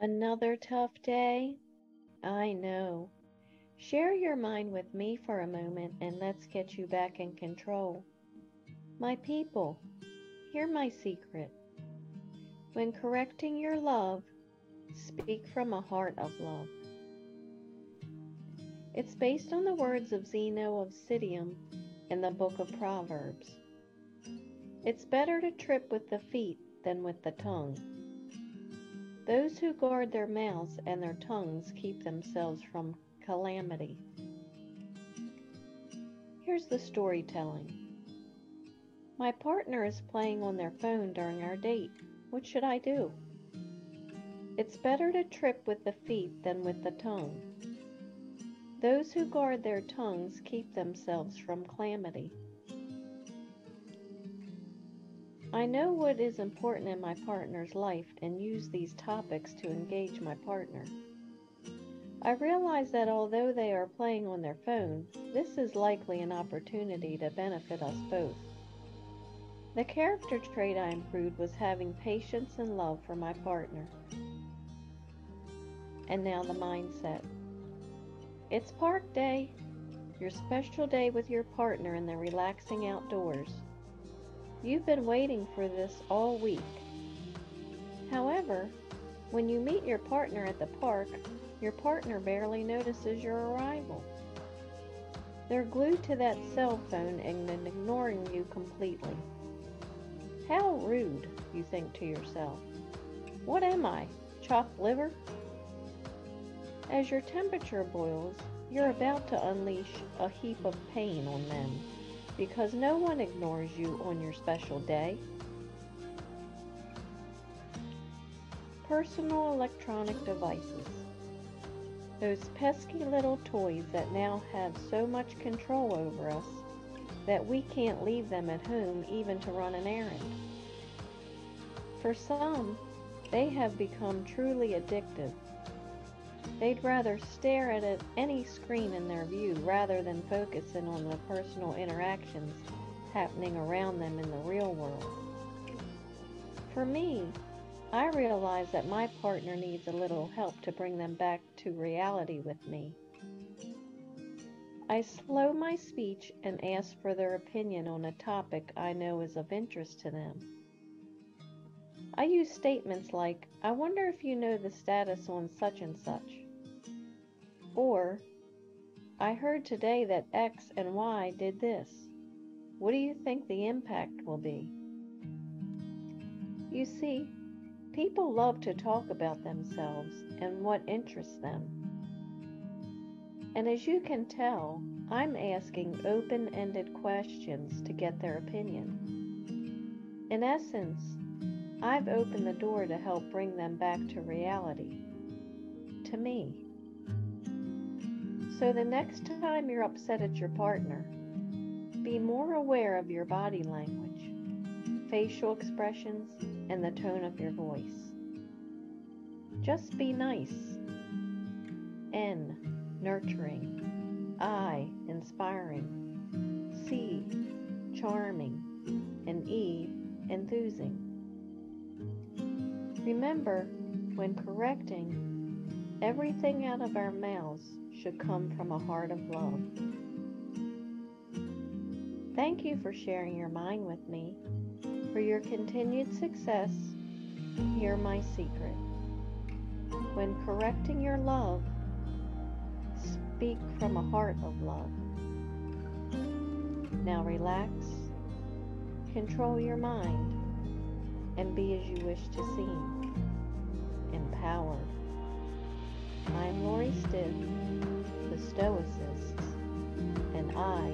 Another tough day? I know. Share your mind with me for a moment and let's get you back in control. My people, hear my secret. When correcting your love, speak from a heart of love. It's based on the words of Zeno of Citium in the book of Proverbs. It's better to trip with the feet than with the tongue. Those who guard their mouths and their tongues keep themselves from calamity. Here's the storytelling. My partner is playing on their phone during our date. What should I do? It's better to trip with the feet than with the tongue. Those who guard their tongues keep themselves from calamity. I know what is important in my partner's life and use these topics to engage my partner. I realize that although they are playing on their phone, this is likely an opportunity to benefit us both. The character trait I improved was having patience and love for my partner. And now the mindset. It's park day, your special day with your partner in the relaxing outdoors. You've been waiting for this all week. However, when you meet your partner at the park, your partner barely notices your arrival. They're glued to that cell phone and ignoring you completely. How rude, you think to yourself. What am I, chopped liver? As your temperature boils, you're about to unleash a heap of pain on them because no one ignores you on your special day. Personal electronic devices. Those pesky little toys that now have so much control over us that we can't leave them at home even to run an errand. For some, they have become truly addictive They'd rather stare at any screen in their view rather than focusing on the personal interactions happening around them in the real world. For me, I realize that my partner needs a little help to bring them back to reality with me. I slow my speech and ask for their opinion on a topic I know is of interest to them. I use statements like, I wonder if you know the status on such and such. Or, I heard today that X and Y did this. What do you think the impact will be? You see, people love to talk about themselves and what interests them. And as you can tell, I'm asking open ended questions to get their opinion. In essence, I've opened the door to help bring them back to reality, to me. So the next time you're upset at your partner, be more aware of your body language, facial expressions, and the tone of your voice. Just be nice. N. Nurturing. I. Inspiring. C. Charming. And E. Enthusing. Remember, when correcting, everything out of our mouths should come from a heart of love. Thank you for sharing your mind with me. For your continued success, hear my secret. When correcting your love, speak from a heart of love. Now relax, control your mind, and be as you wish to seem, empowered. I'm Lori Stiff, the Stoicess, and I